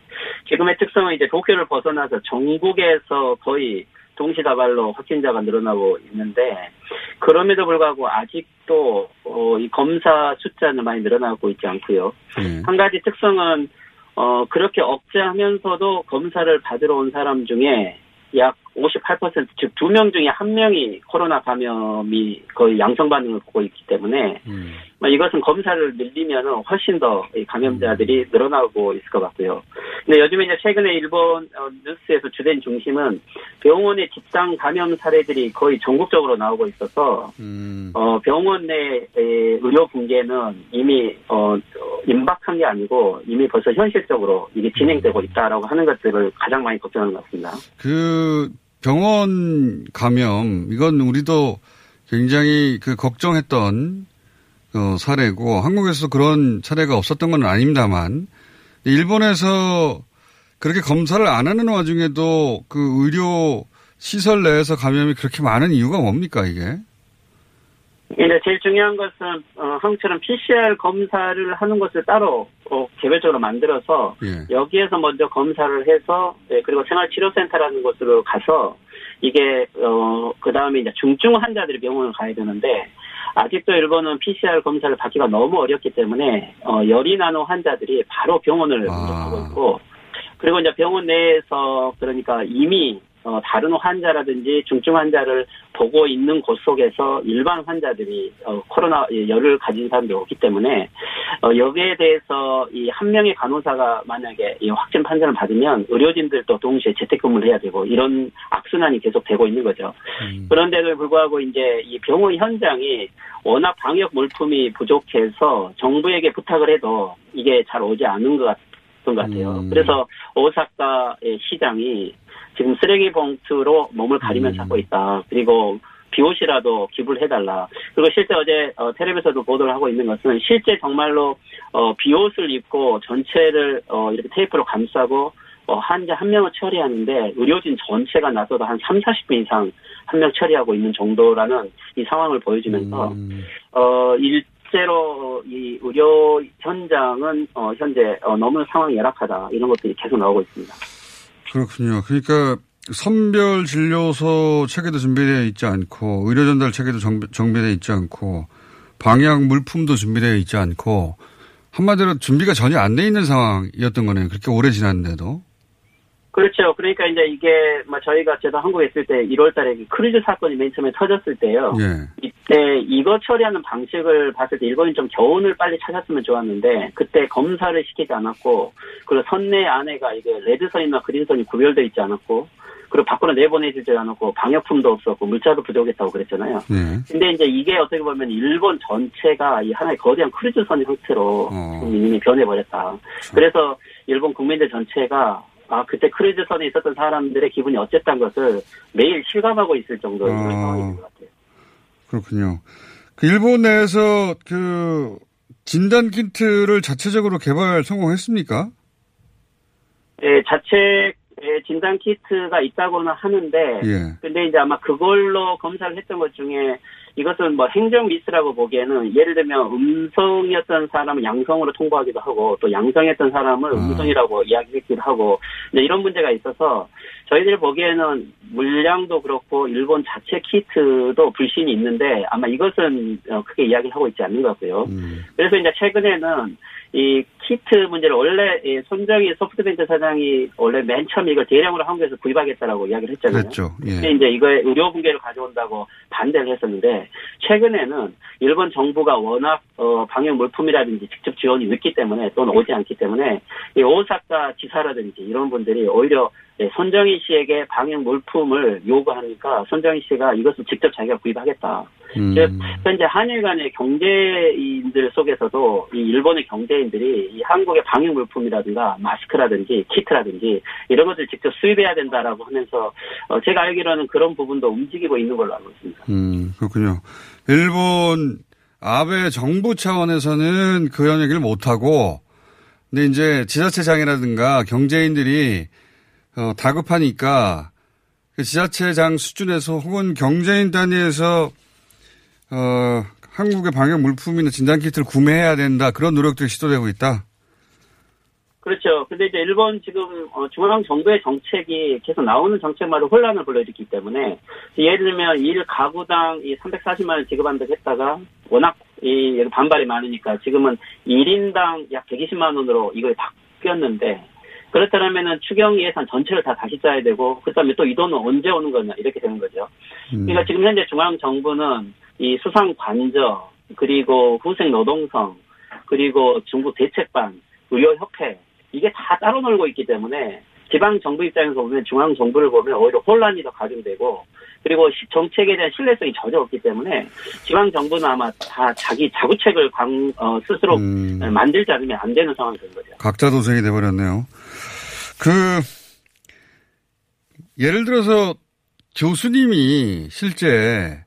지금의 특성은 이제 도쿄를 벗어나서 전국에서 거의 동시다발로 확진자가 늘어나고 있는데, 그럼에도 불구하고 아직도, 어, 이 검사 숫자는 많이 늘어나고 있지 않고요. 예. 한 가지 특성은, 어, 그렇게 억제하면서도 검사를 받으러 온 사람 중에 약 58%, 즉 두 명 중에 한 명이 코로나 감염이 거의 양성 반응을 보고 있기 때문에 음. 뭐 이것은 검사를 늘리면 훨씬 더이 감염자들이 늘어나고 있을 것 같고요. 근데 요즘에 이제 최근에 일본 어, 뉴스에서 주된 중심은 병원의 집단 감염 사례들이 거의 전국적으로 나오고 있어서 음. 어, 병원 내 에, 의료 붕괴는 이미 어, 어, 임박한 게 아니고 이미 벌써 현실적으로 이게 진행되고 있다라고 하는 것들을 가장 많이 걱정하는 것 같습니다. 그 병원 감염 이건 우리도 굉장히 그 걱정했던 어, 사례고 한국에서 그런 사례가 없었던 건 아닙니다만 일본에서 그렇게 검사를 안 하는 와중에도 그 의료 시설 내에서 감염이 그렇게 많은 이유가 뭡니까 이게? 근데 제일 중요한 것은 어, 한국처럼 PCR 검사를 하는 것을 따로 어, 개별적으로 만들어서 예. 여기에서 먼저 검사를 해서 예, 그리고 생활치료센터라는 곳으로 가서 이게 어, 그 다음에 이제 중증 환자들이 병원을 가야 되는데 아직도 일본은 PCR 검사를 받기가 너무 어렵기 때문에 어, 열이 나는 환자들이 바로 병원을 먼저 가고 있고 그리고 이제 병원 내에서 그러니까 이미 어, 다른 환자라든지 중증 환자를 보고 있는 곳 속에서 일반 환자들이 어, 코로나 열을 가진 사람들이 없기 때문에 어, 여기에 대해서 이 한 명의 간호사가 만약에 이 확진 판정을 받으면 의료진들도 동시에 재택근무를 해야 되고 이런 악순환이 계속 되고 있는 거죠. 그런데도 불구하고 이제 이 병원 현장이 워낙 방역 물품이 부족해서 정부에게 부탁을 해도 이게 잘 오지 않은 것 같. 있 었던 것 같아요. 음. 그래서 오사카의 시장이 지금 쓰레기 봉투로 몸을 가리면서 음. 하고 있다. 그리고 비옷이라도 기부를 해달라. 그리고 실제 어제 어, 텔레비에서도 보도를 하고 있는 것은 실제 정말로 어, 비옷을 입고 전체를 어, 이렇게 테이프로 감싸고 어, 환자 한 명을 처리하는데 의료진 전체가 나서도 한 3, 40분 이상 한 명 처리하고 있는 정도라는 이 상황을 보여주면서 음. 어, 일 제로 이 의료 현장은 어, 현재 어, 너무 상황이 열악하다 이런 것들이 계속 나오고 있습니다. 그렇군요. 그러니까 선별 진료소 체계도 준비되어 있지 않고 의료 전달 체계도 정, 정비되어 있지 않고 방역 물품도 준비되어 있지 않고 한마디로 준비가 전혀 안 돼 있는 상황이었던 거네요. 그렇게 오래 지났는데도. 그렇죠. 그러니까 이제 이게 뭐 저희가 제가 한국에 있을 때 1월 달에 이 크루즈 사건이 맨 처음에 터졌을 때요. 예. 이때 이거 처리하는 방식을 봤을 때 일본이 좀 교훈을 빨리 찾았으면 좋았는데 그때 검사를 시키지 않았고 그리고 선내 안에가 이게 red선이나 green선이 구별되어 있지 않았고 그리고 밖으로 내보내지지 않았고 방역품도 없었고 물자도 부족했다고 그랬잖아요. 예. 근데 이제 이게 어떻게 보면 일본 전체가 이 하나의 거대한 크루즈선 형태로 어. 이미 변해버렸다. 그래서 일본 국민들 전체가 아 그때 크루즈선에 있었던 사람들의 기분이 어쨌다는 것을 매일 실감하고 있을 정도의 어. 상황인 것 같아요. 그렇군요. 그 일본 내에서 그 진단 키트를 자체적으로 개발 성공했습니까? 예, 자체 예, 진단 키트가 있다고는 하는데 예. 근데 이제 아마 그걸로 검사를 했던 것 중에 이것은 뭐 행정 미스라고 보기에는 예를 들면 음성이었던 사람은 양성으로 통보하기도 하고 또 양성했던 사람을 음성이라고 이야기하기도 하고 이런 문제가 있어서 저희들이 보기에는 물량도 그렇고 일본 자체 키트도 불신이 있는데 아마 이것은 어, 크게 이야기를 하고 있지 않는 것 같고요. 그래서 이제 최근에는 이 키트 문제를 원래 이 손정희 소프트뱅크 사장이 원래 맨 처음에 이걸 대량으로 한국에서 구입하겠다라고 이야기를 했잖아요. 근데 예. 이제 이거에 의료 붕괴를 가져온다고 반대를 했었는데 최근에는 일본 정부가 워낙 어, 방역 물품이라든지 직접 지원이 늦기 때문에 또는 오지 않기 때문에 이 오사카 지사라든지 이런 분들이 오히려 예, 손정희 씨에게 방역 물품을 요구하니까 손정희 씨가 이것을 직접 자기가 구입하겠다. 음. 즉 현재 한일 간의 경제인들 속에서도 이 일본의 경제인들이 이 한국의 방역 물품이라든가 마스크라든지 키트라든지 이런 것을 직접 수입해야 된다라고 하면서 어, 제가 알기로는 그런 부분도 움직이고 있는 걸로 알고 있습니다. 음, 그렇군요. 일본 아베 정부 차원에서는 그런 얘기를 못하고, 근데 이제 지자체장이라든가 경제인들이 어, 다급하니까 그 지자체장 수준에서 혹은 경제인 단위에서 어, 한국의 방역 물품이나 진단 키트를 구매해야 된다. 그런 노력들이 시도되고 있다. 그렇죠. 근데 이제 일본 지금 어, 중앙 정부의 정책이 계속 나오는 정책마다 혼란을 불러일으키기 때문에 예를 들면 일 가구당 이 340만 원 지급한다고 했다가 워낙 이 반발이 많으니까 지금은 1인당 약 120만 원으로 이걸 바뀌었는데 그렇다면은 추경 예산 전체를 다 다시 짜야 되고 그다음에 또 이 돈은 언제 오는 거냐 이렇게 되는 거죠. 그러니까 지금 현재 중앙 정부는 이 수상 관저 그리고 후생 노동성 그리고 중국 대책반 의료협회 이게 다 따로 놀고 있기 때문에 지방 정부 입장에서 보면 중앙 정부를 보면 오히려 혼란이 더 가중되고 그리고 시- 정책에 대한 신뢰성이 전혀 없기 때문에 지방 정부는 아마 다 자기 자구책을 강, 어, 스스로 만들지 않으면 안 되는 상황이 된 거죠. 각자 도생이 돼버렸네요. 그, 예를 들어서 교수님이 실제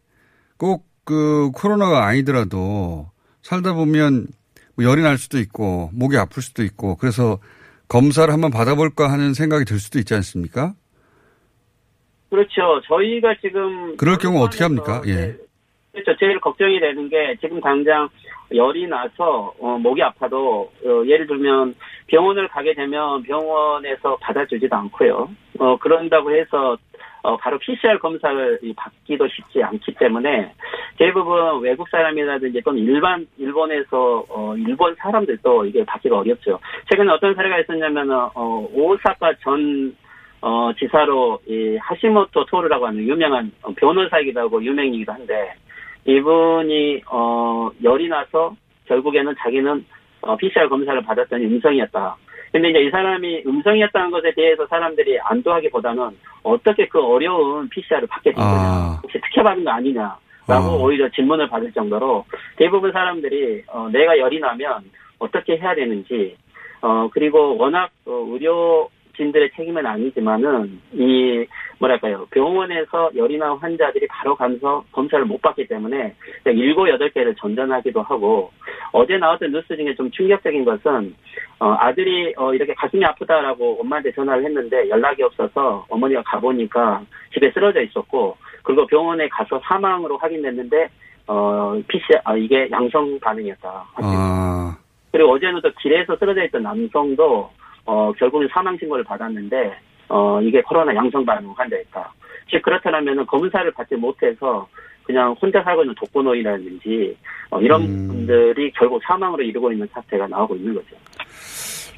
꼭 그 코로나가 아니더라도 살다 보면 뭐 열이 날 수도 있고 목이 아플 수도 있고 그래서 검사를 한번 받아볼까 하는 생각이 들 수도 있지 않습니까? 그렇죠. 저희가 지금 그럴 경우 어떻게 합니까? 예. 그렇죠. 제일 걱정이 되는 게 지금 당장 열이 나서 어, 목이 아파도 어, 예를 들면 병원을 가게 되면 병원에서 받아주지도 않고요. 어, 그런다고 해서 어, 바로 PCR 검사를 이 받기도 쉽지 않기 때문에 대부분 외국 사람이라든지 또는 일반 일본에서 어, 일본 사람들도 이게 받기가 어렵죠. 최근에 어떤 사례가 있었냐면 어, 오사카 전 어, 지사로 이 하시모토 토르라고 하는 유명한 어, 변호사이기도 하고 유명이기도 한데 이분이 어, 열이 나서 결국에는 자기는 어, PCR 검사를 받았더니 음성이었다. 근데 이제 이 사람이 음성이었다는 것에 대해서 사람들이 안도하기보다는 어떻게 그 어려운 PCR을 받게 된 거냐. 아, 혹시 특혜받은 거 아니냐 라고 어. 오히려 질문을 받을 정도로 대부분 사람들이 어, 내가 열이 나면 어떻게 해야 되는지 어, 그리고 워낙 어, 의료 진들의 책임은 아니지만은 이 뭐랄까요 병원에서 열이 나온 환자들이 바로 가면서 검사를 못 받기 때문에 일곱 여덟 개를 전전하기도 하고 어제 나왔던 뉴스 중에 좀 충격적인 것은 어, 아들이 어, 이렇게 가슴이 아프다라고 엄마한테 전화를 했는데 연락이 없어서 어머니가 가보니까 집에 쓰러져 있었고 그리고 병원에 가서 사망으로 확인됐는데 어, PCR 아, 이게 양성 반응이었다. 아, 그리고 어제는 또 길에서 쓰러져 있던 남성도 어, 결국은 사망 신고를 받았는데 어, 이게 코로나 양성 반응 환자였다. 즉 그렇다면 검사를 받지 못해서 그냥 혼자 살고 있는 독거노인이라든지 어, 이런 분들이 결국 사망으로 이르고 있는 사태가 나오고 있는 거죠.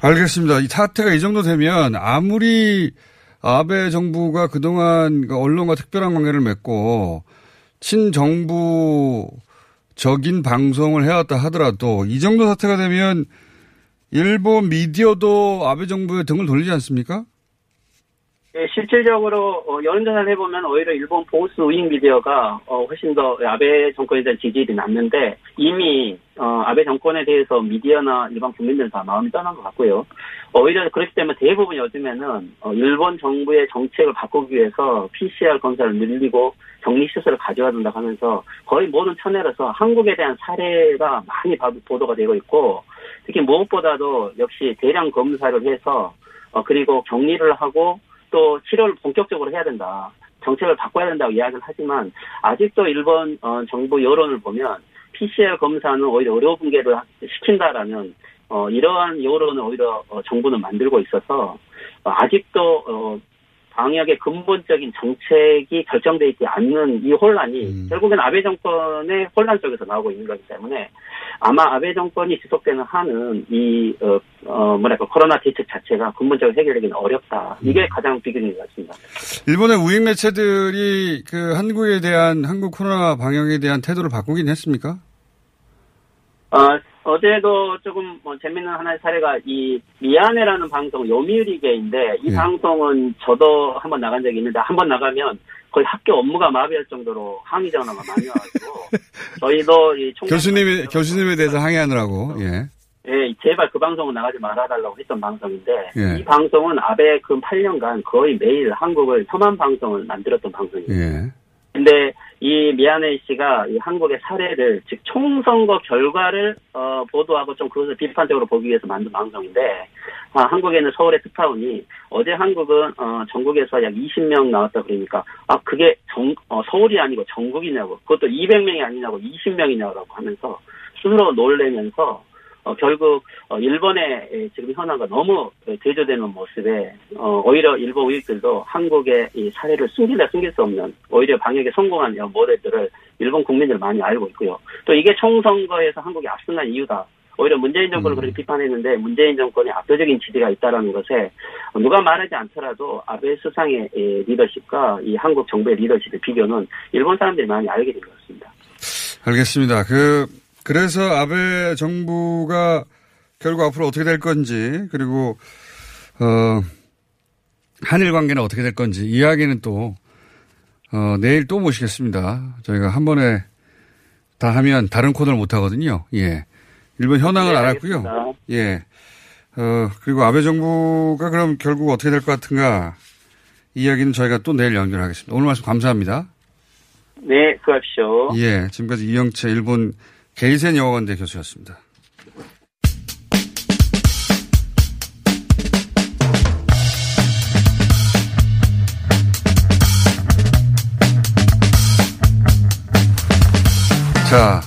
알겠습니다. 이 사태가 이 정도 되면 아무리 아베 정부가 그동안 그 언론과 특별한 관계를 맺고 친정부적인 방송을 해왔다 하더라도 이 정도 사태가 되면 일본 미디어도 아베 정부의 등을 돌리지 않습니까? 예, 실질적으로 어, 여론조사를 해보면 오히려 일본 보수 우익 미디어가 어, 훨씬 더 아베 정권에 대한 지지율이 낮는데 이미 어, 아베 정권에 대해서 미디어나 일반 국민들은 다 마음이 떠난 것 같고요. 오히려 그렇기 때문에 대부분 요즘에는 어, 일본 정부의 정책을 바꾸기 위해서 PCR 검사를 늘리고 격리 시설을 가져야 된다 하면서 거의 모든 채널에서 한국에 대한 사례가 많이 바- 보도가 되고 있고 특히 무엇보다도 역시 대량 검사를 해서 어, 그리고 격리를 하고 또 치료를 본격적으로 해야 된다. 정책을 바꿔야 된다고 이야기를 하지만 아직도 일본 어, 정부 여론을 보면 PCR 검사는 오히려 의료 붕괴를 시킨다라는 어, 이러한 여론을 오히려 어, 정부는 만들고 있어서 어, 아직도 어, 방역의 근본적인 정책이 결정돼 있지 않는 이 혼란이 결국엔 아베 정권의 혼란 속에서 나오고 있는 거기 때문에 아마 아베 정권이 지속되는 한은 이 어, 어, 뭐랄까 코로나 대책 자체가 근본적으로 해결되기는 어렵다. 이게 가장 비극인 것 같습니다. 일본의 우익 매체들이 그 한국에 대한 한국 코로나 방역에 대한 태도를 바꾸긴 했습니까? 어, 어제도 조금 뭐 재밌는 하나의 사례가 이 미안해라는 방송 요미우리게인데 이 예. 방송은 저도 한번 나간 적이 있는데 한 번 나가면 거의 학교 업무가 마비할 정도로 항의 전화가 많이 와가지고 [laughs] 저희도 이 교수님이 교수님에 대해서 항의하느라고 예. 예, 제발 그 방송은 나가지 말아달라고 했던 방송인데 예. 이 방송은 아베 그 8년간 거의 매일 한국을 혐한 방송을 만들었던 방송이에요. 예. 근데 이 미안해 씨가 이 한국의 사례를 즉 총선거 결과를 어, 보도하고 좀 그것을 비판적으로 보기 위해서 만든 방송인데 아, 한국에는 서울의 특파원이 어제 한국은 어, 전국에서 약 20명 나왔다 그러니까 아 그게 정, 어, 서울이 아니고 전국이냐고 그것도 200명이 아니냐고 20명이냐고 하면서 스스로 놀래면서 어, 결국 어, 일본의 에, 지금 현황과 너무 에, 대조되는 모습에 어, 오히려 일본 우익들도 한국의 이 사례를 숨기다 숨길 수 없는 오히려 방역에 성공한 여 모델들을 일본 국민들 많이 알고 있고요. 또 이게 총선거에서 한국이 압승한 이유다. 오히려 문재인 정권을 그렇게 비판했는데 문재인 정권의 압도적인 지지가 있다라는 것에 누가 말하지 않더라도 아베 수상의 에, 리더십과 이 한국 정부의 리더십의 비교는 일본 사람들이 많이 알게 된 것 같습니다. 알겠습니다. 그 그래서 아베 정부가 결국 앞으로 어떻게 될 건지 그리고 어 한일 관계는 어떻게 될 건지 이야기는 또 어, 내일 또 모시겠습니다. 저희가 한 번에 다 하면 다른 코너를 못 하거든요. 예. 일본 현황을 네, 알았고요. 예. 어, 그리고 아베 정부가 그럼 결국 어떻게 될 것 같은가 이야기는 저희가 또 내일 연결하겠습니다. 오늘 말씀 감사합니다. 네, 수고하십시오. 예, 지금까지 이영채 일본 게이센 영어관대 교수였습니다. 자,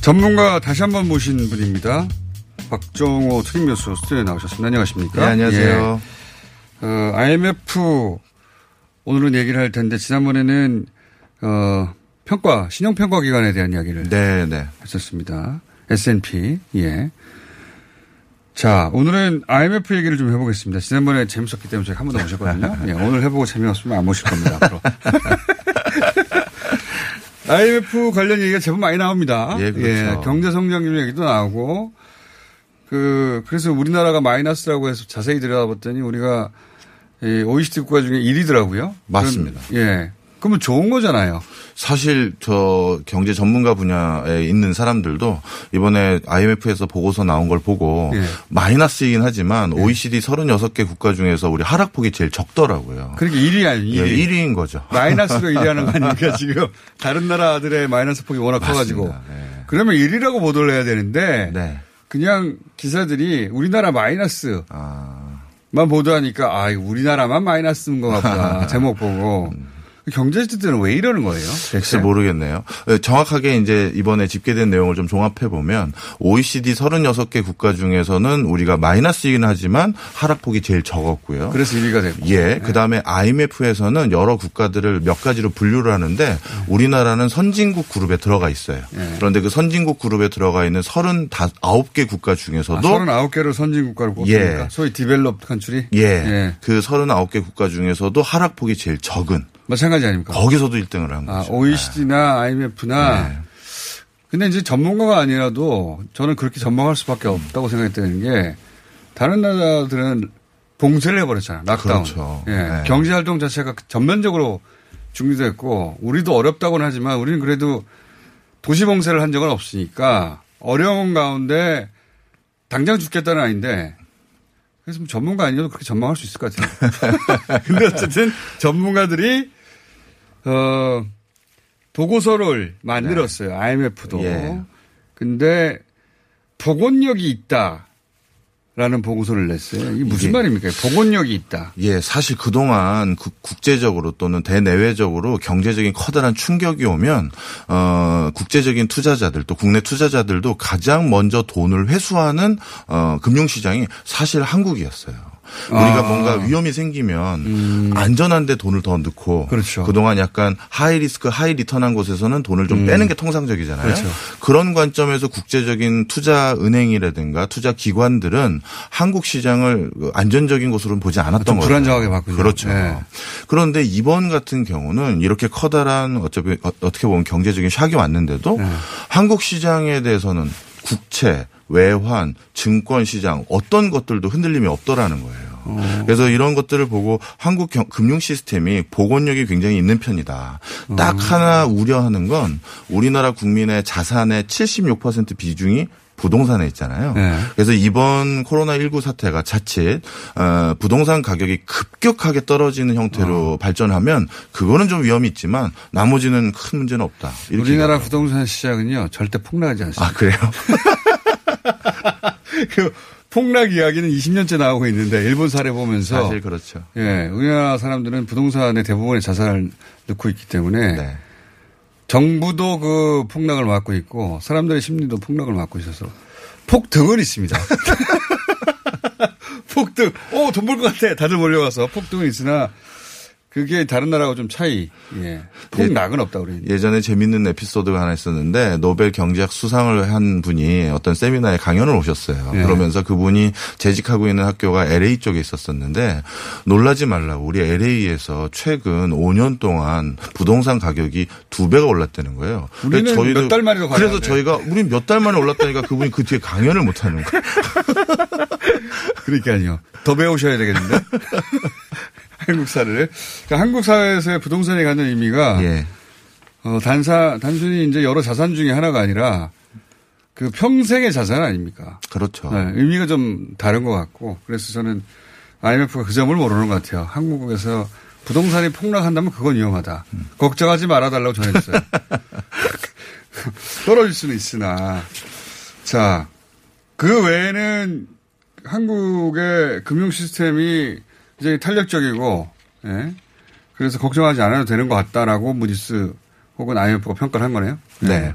전문가 다시 한번 모신 분입니다. 박정호 특임 교수 스튜디오에 나오셨습니다. 안녕하십니까? 네, 안녕하세요. 예. 어, IMF 오늘은 얘기를 할 텐데 지난번에는 어, 평가 신용평가 기관에 대한 이야기를 네, 네. 했었습니다. S&P 예. 자 오늘은 IMF 얘기를 좀 해보겠습니다. 지난번에 재밌었기 때문에 제가 한 번 더 모셨거든요. [laughs] 예, 오늘 해보고 재미없으면 안 모실 겁니다. 앞으로. [laughs] IMF 관련 얘기가 제법 많이 나옵니다. 예, 그렇죠. 경제 성장률 얘기도 나오고 그 그래서 우리나라가 마이너스라고 해서 자세히 들여다봤더니 우리가 이 OECD 국가 중에 1위더라고요. 맞습니다. 그런, 예. 그러면 좋은 거잖아요. 사실 저 경제 전문가 분야에 있는 사람들도 이번에 IMF에서 보고서 나온 걸 보고 예. 마이너스이긴 하지만 OECD 36개 국가 중에서 우리 하락폭이 제일 적더라고요. 그러니까 1위 아니에요. 1위. 예, 1위인 거죠. 마이너스로 1위 하는 거 [laughs] 아닙니까 지금 다른 나라들의 마이너스 폭이 워낙 커가지고 네. 그러면 1위라고 보도를 해야 되는데 그냥 기사들이 우리나라 마이너스 아. 만 보도하니까 아 우리나라만 마이너스인 것 같다 [laughs] 제목 보고 경제지들은 왜 이러는 거예요? 글쎄 모르겠네요. 네, 정확하게 이제 이번에 집계된 내용을 좀 종합해 보면 OECD 36개 국가 중에서는 우리가 마이너스이긴 하지만 하락폭이 제일 적었고요. 그래서 1위가 됐고. 예. 그다음에 IMF에서는 여러 국가들을 몇 가지로 분류를 하는데 우리나라는 선진국 그룹에 들어가 있어요. 예. 그런데 그 선진국 그룹에 들어가 있는 39개 국가 아, 중에서도 39개를 선진국가로 꼽습니까? 예. 소위 developed country? 예. 그 39개 국가 중에서도 하락폭이 제일 적은 마찬가지 아닙니까? 거기서도 1등을 한 아, 거죠. OECD나 IMF나 근데 이제 전문가가 아니라도 저는 그렇게 전망할 수밖에 없다고 생각했다는 게 다른 나라들은 봉쇄를 해버렸잖아요. lockdown. 그렇죠. 예. 네. 경제 활동 자체가 전면적으로 중지됐고 우리도 어렵다고는 하지만 우리는 그래도 도시 봉쇄를 한 적은 없으니까 어려운 가운데 당장 죽겠다는 아닌데 그래서 뭐 전문가 아니어도 그렇게 전망할 수 있을 것 같아요. [laughs] [laughs] 근데 어쨌든 전문가들이 어 보고서를 만들었어요. IMF도. 예. 근데 복원력이 있다. 라는 보고서를 냈어요. 이게 무슨 이게- 말입니까? 복원력이 있다. 예, 사실 그동안 국- 국제적으로 또는 대내외적으로 경제적인 커다란 충격이 오면 어 국제적인 투자자들 또 국내 투자자들도 가장 먼저 돈을 회수하는 어 금융 시장이 사실 한국이었어요. 우리가 아. 뭔가 위험이 생기면 안전한데 돈을 더 넣고 그렇죠. 그동안 약간 high risk high return한 곳에서는 돈을 좀 음. 빼는 게 통상적이잖아요. 그렇죠. 그런 관점에서 국제적인 투자 은행이라든가 투자 기관들은 한국 시장을 안전적인 곳으로 보지 않았던 좀 거죠. 불안정하게 봤군요. 그렇죠. 네. 그런데 이번 같은 경우는 이렇게 커다란 어차피 어- 어떻게 보면 경제적인 샥이 왔는데도 네. 한국 시장에 대해서는 국채, 외환, 증권 시장 어떤 것들도 흔들림이 없더라는 거예요. 어. 그래서 이런 것들을 보고 한국 경- 금융 시스템이 복원력이 굉장히 있는 편이다. 딱 음. 하나 우려하는 건 우리나라 국민의 자산의 76% 비중이 부동산에 있잖아요. 네. 그래서 이번 코로나19 사태가 자칫 어, 부동산 가격이 급격하게 떨어지는 형태로 발전하면 그거는 좀 위험이 있지만 나머지는 큰 문제는 없다. 우리나라 부동산 시장은요, 절대 폭락하지 않습니다. 아 그래요? [laughs] [laughs] 그 폭락 이야기는 20년째 나오고 있는데 일본 사례 보면서 사실 그렇죠. 예, 우리나라 사람들은 부동산의 대부분의 자산을 넣고 있기 때문에 네. 정부도 그 폭락을 막고 있고 사람들의 심리도 폭락을 막고 있어서 폭등은 있습니다. [laughs] [laughs] 폭등. 오, 돈 벌 것 같아. 다들 몰려가서 폭등은 있으나 그게 다른 나라하고 좀 차이. 예. 폭락은 없다 우리. 예전에 재밌는 에피소드가 하나 있었는데 노벨 경제학 수상을 한 분이 어떤 세미나에 강연을 오셨어요. 예. 그러면서 그분이 재직하고 있는 학교가 LA 쪽에 있었었는데 놀라지 말라고 우리 LA에서 최근 5년 동안 부동산 가격이 두 배가 올랐다는 거예요. 우리는 저희도 몇달 가야 그래서 돼. 저희가 우린 몇달 만에 올랐다니까 그분이 그 뒤에 강연을 못 하는 거예요. [laughs] 그러니까요. 더 배우셔야 되겠는데. [laughs] 한국 사를. 그러니까 한국 사회에서의 부동산이 갖는 의미가 예. 어, 단사 단순히 이제 여러 자산 중에 하나가 아니라 그 평생의 자산 아닙니까? 그렇죠. 네, 의미가 좀 다른 것 같고 그래서 저는 IMF가 그 점을 모르는 것 같아요. 한국에서 부동산이 폭락한다면 그건 위험하다. 걱정하지 말아달라고 전했어요. [laughs] 떨어질 수는 있으나 자 그 외에는 한국의 금융 시스템이 이제 탄력적이고 예. 그래서 걱정하지 않아도 되는 것 같다라고 무디스 혹은 IMF가 평가를 한 거네요. 네.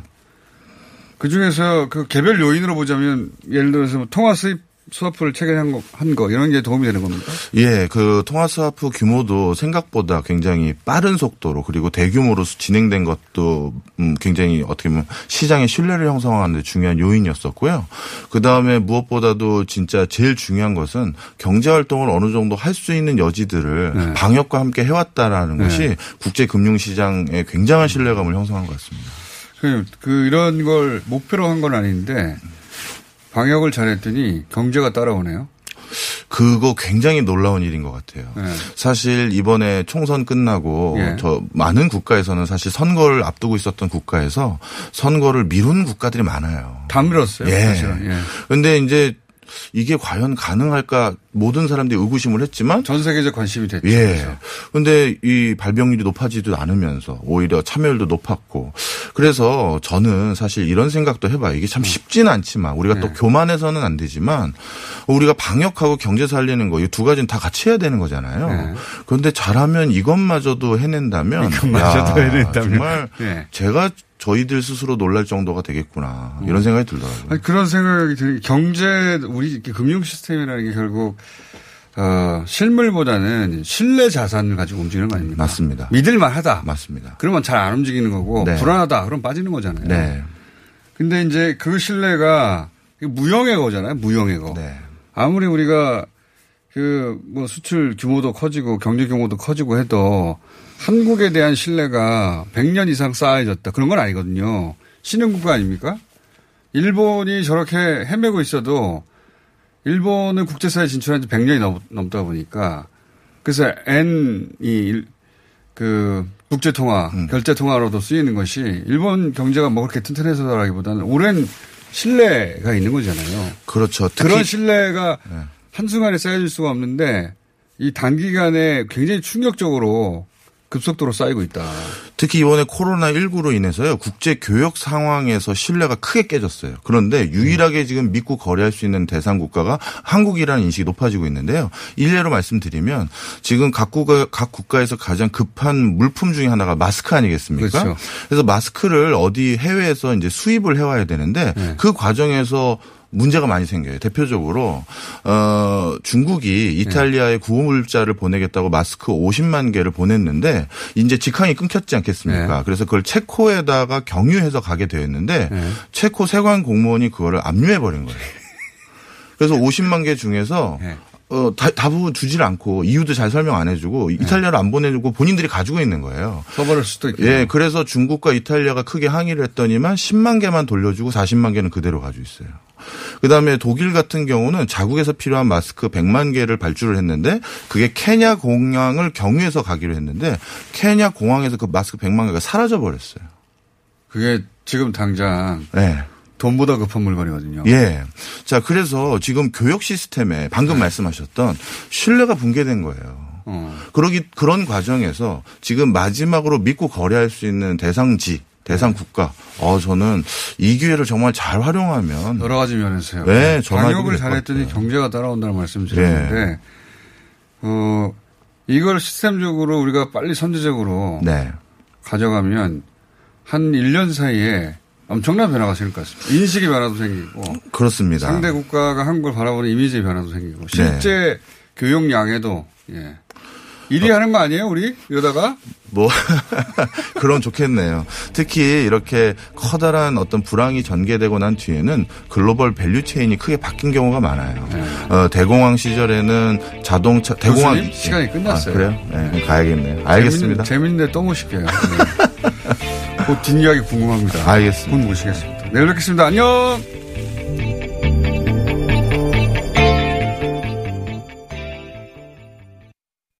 그 중에서 그 개별 요인으로 보자면 예를 들어서 뭐 통화 수입 스와프를 최근에 한 거, 한 거 이런 게 도움이 되는 겁니까? 예, 그 통화 스와프 규모도 생각보다 굉장히 빠른 속도로 그리고 대규모로 진행된 것도 음 굉장히 어떻게 보면 시장의 신뢰를 형성하는 데 중요한 요인이었었고요. 그 다음에 무엇보다도 진짜 제일 중요한 것은 경제 활동을 어느 정도 할 수 있는 여지들을 네. 방역과 함께 해왔다라는 네. 것이 국제 금융 시장에 굉장한 신뢰감을 형성한 것 같습니다. 그, 그 이런 걸 목표로 한 건 아닌데 방역을 잘했더니 경제가 따라오네요. 그거 굉장히 놀라운 일인 것 같아요. 네. 사실 이번에 총선 끝나고 예. 저 많은 국가에서는 사실 선거를 앞두고 있었던 국가에서 선거를 미룬 국가들이 많아요. 다 밀었어요. 예. 사실은. 예. 근데 이제 이게 과연 가능할까 모든 사람들이 의구심을 했지만 전 세계적 관심이 됐죠. 예. 근데 이 발병률이 높아지도 않으면서 오히려 참여율도 높았고 그래서 저는 사실 이런 생각도 해봐요. 이게 참 쉽지는 않지만 우리가 또 네. 교만해서는 안 되지만 우리가 방역하고 경제 살리는 거 이 두 가지는 다 같이 해야 되는 거잖아요. 네. 그런데 잘하면 이것마저도 해낸다면 이것마저도 야, 해낸다면. 정말 예. 제가 저희들 스스로 놀랄 정도가 되겠구나 이런 생각이 들더라고요. 아니, 그런 생각이 드는 게 경제 우리 금융 시스템이라는 게 결국 어, 실물보다는 신뢰 자산을 가지고 움직이는 거 아닙니까? 맞습니다. 믿을만하다. 맞습니다. 그러면 잘 안 움직이는 거고 네. 불안하다. 그럼 빠지는 거잖아요. 네. 근데 이제 그 신뢰가 무형해거잖아요. 무형해거. 네. 아무리 우리가 그 뭐 수출 규모도 커지고 경제 규모도 커지고 해도 한국에 대한 신뢰가 100년 이상 쌓여졌다. 그런 건 아니거든요. 신흥국가 아닙니까? 일본이 저렇게 헤매고 있어도 일본은 국제사회에 진출한 지 100년이 넘, 넘다 보니까 그래서 N이 그 국제통화, 결제통화로도 쓰이는 것이 일본 경제가 뭐 그렇게 튼튼해서라기보다는 오랜 신뢰가 있는 거잖아요. 그렇죠. 특히 그런 신뢰가 한순간에 쌓여질 수가 없는데 이 단기간에 굉장히 충격적으로 급속도로 쌓이고 있다. 특히 이번에 코로나19로 인해서요, 국제 교역 상황에서 신뢰가 크게 깨졌어요. 그런데 유일하게 지금 믿고 거래할 수 있는 대상 국가가 한국이라는 인식이 높아지고 있는데요. 일례로 말씀드리면 지금 각 국가, 각 국가에서 가장 급한 물품 중에 하나가 마스크 아니겠습니까? 그렇죠. 그래서 마스크를 어디 해외에서 이제 수입을 해 와야 되는데 네. 그 과정에서 문제가 많이 생겨요. 대표적으로 어 중국이 이탈리아에 구호물자를 보내겠다고 마스크 50만 개를 보냈는데 이제 직항이 끊겼지 않겠습니까? 네. 그래서 그걸 체코에다가 경유해서 가게 되었는데 네. 체코 세관 공무원이 그거를 압류해 버린 거예요. 그래서 50만 개 중에서 네. 어, 다, 대부분 주질 않고 이유도 잘 설명 안 해주고 이탈리아로 안 보내주고 본인들이 가지고 있는 거예요. 써버릴 수도 있겠네요. 예, 그래서 중국과 이탈리아가 크게 항의를 했더니만 10만 개만 돌려주고 40만 개는 그대로 가지고 있어요. 그다음에 독일 같은 경우는 자국에서 필요한 마스크 100만 개를 발주를 했는데 그게 케냐 공항을 경유해서 가기로 했는데 케냐 공항에서 그 마스크 100만 개가 사라져 버렸어요. 그게 지금 당장 네. 돈보다 급한 물건이거든요. 예. 자, 그래서 지금 교육 시스템에 방금 네. 말씀하셨던 신뢰가 붕괴된 거예요. 어. 그러기 그런 과정에서 지금 마지막으로 믿고 거래할 수 있는 대상지, 대상 국가. 어 저는 이 기회를 정말 잘 활용하면 여러 가지 면에서요. 네, 방역을 될것 잘했더니. 경제가 따라온다는 말씀 드렸는데, 어, 이걸 시스템적으로 우리가 빨리 선제적으로 네. 가져가면 한 1년 사이에 엄청난 변화가 생길 것 같습니다. 인식의 변화도 생기고, 그렇습니다. 상대 국가가 한국을 바라보는 이미지의 변화도 생기고, 실제 교역량에도, 예. 1위 하는 거 아니에요, 우리? 이러다가? 뭐 [laughs] 그럼 좋겠네요. 특히 이렇게 커다란 어떤 불황이 전개되고 난 뒤에는 global value chain이 크게 바뀐 경우가 많아요. 어, 대공황 시절에는 자동차 대공황 네. 교수님, 시간이 끝났어요. 아, 그래요? 네, 가야겠네요. 알겠습니다. 재밌는, 재밌는데 또 모실게요. 네. [laughs] 그 뒷이야기 궁금합니다. 알겠습니다. 곧 모시겠습니다. 내일 뵙겠습니다. 안녕!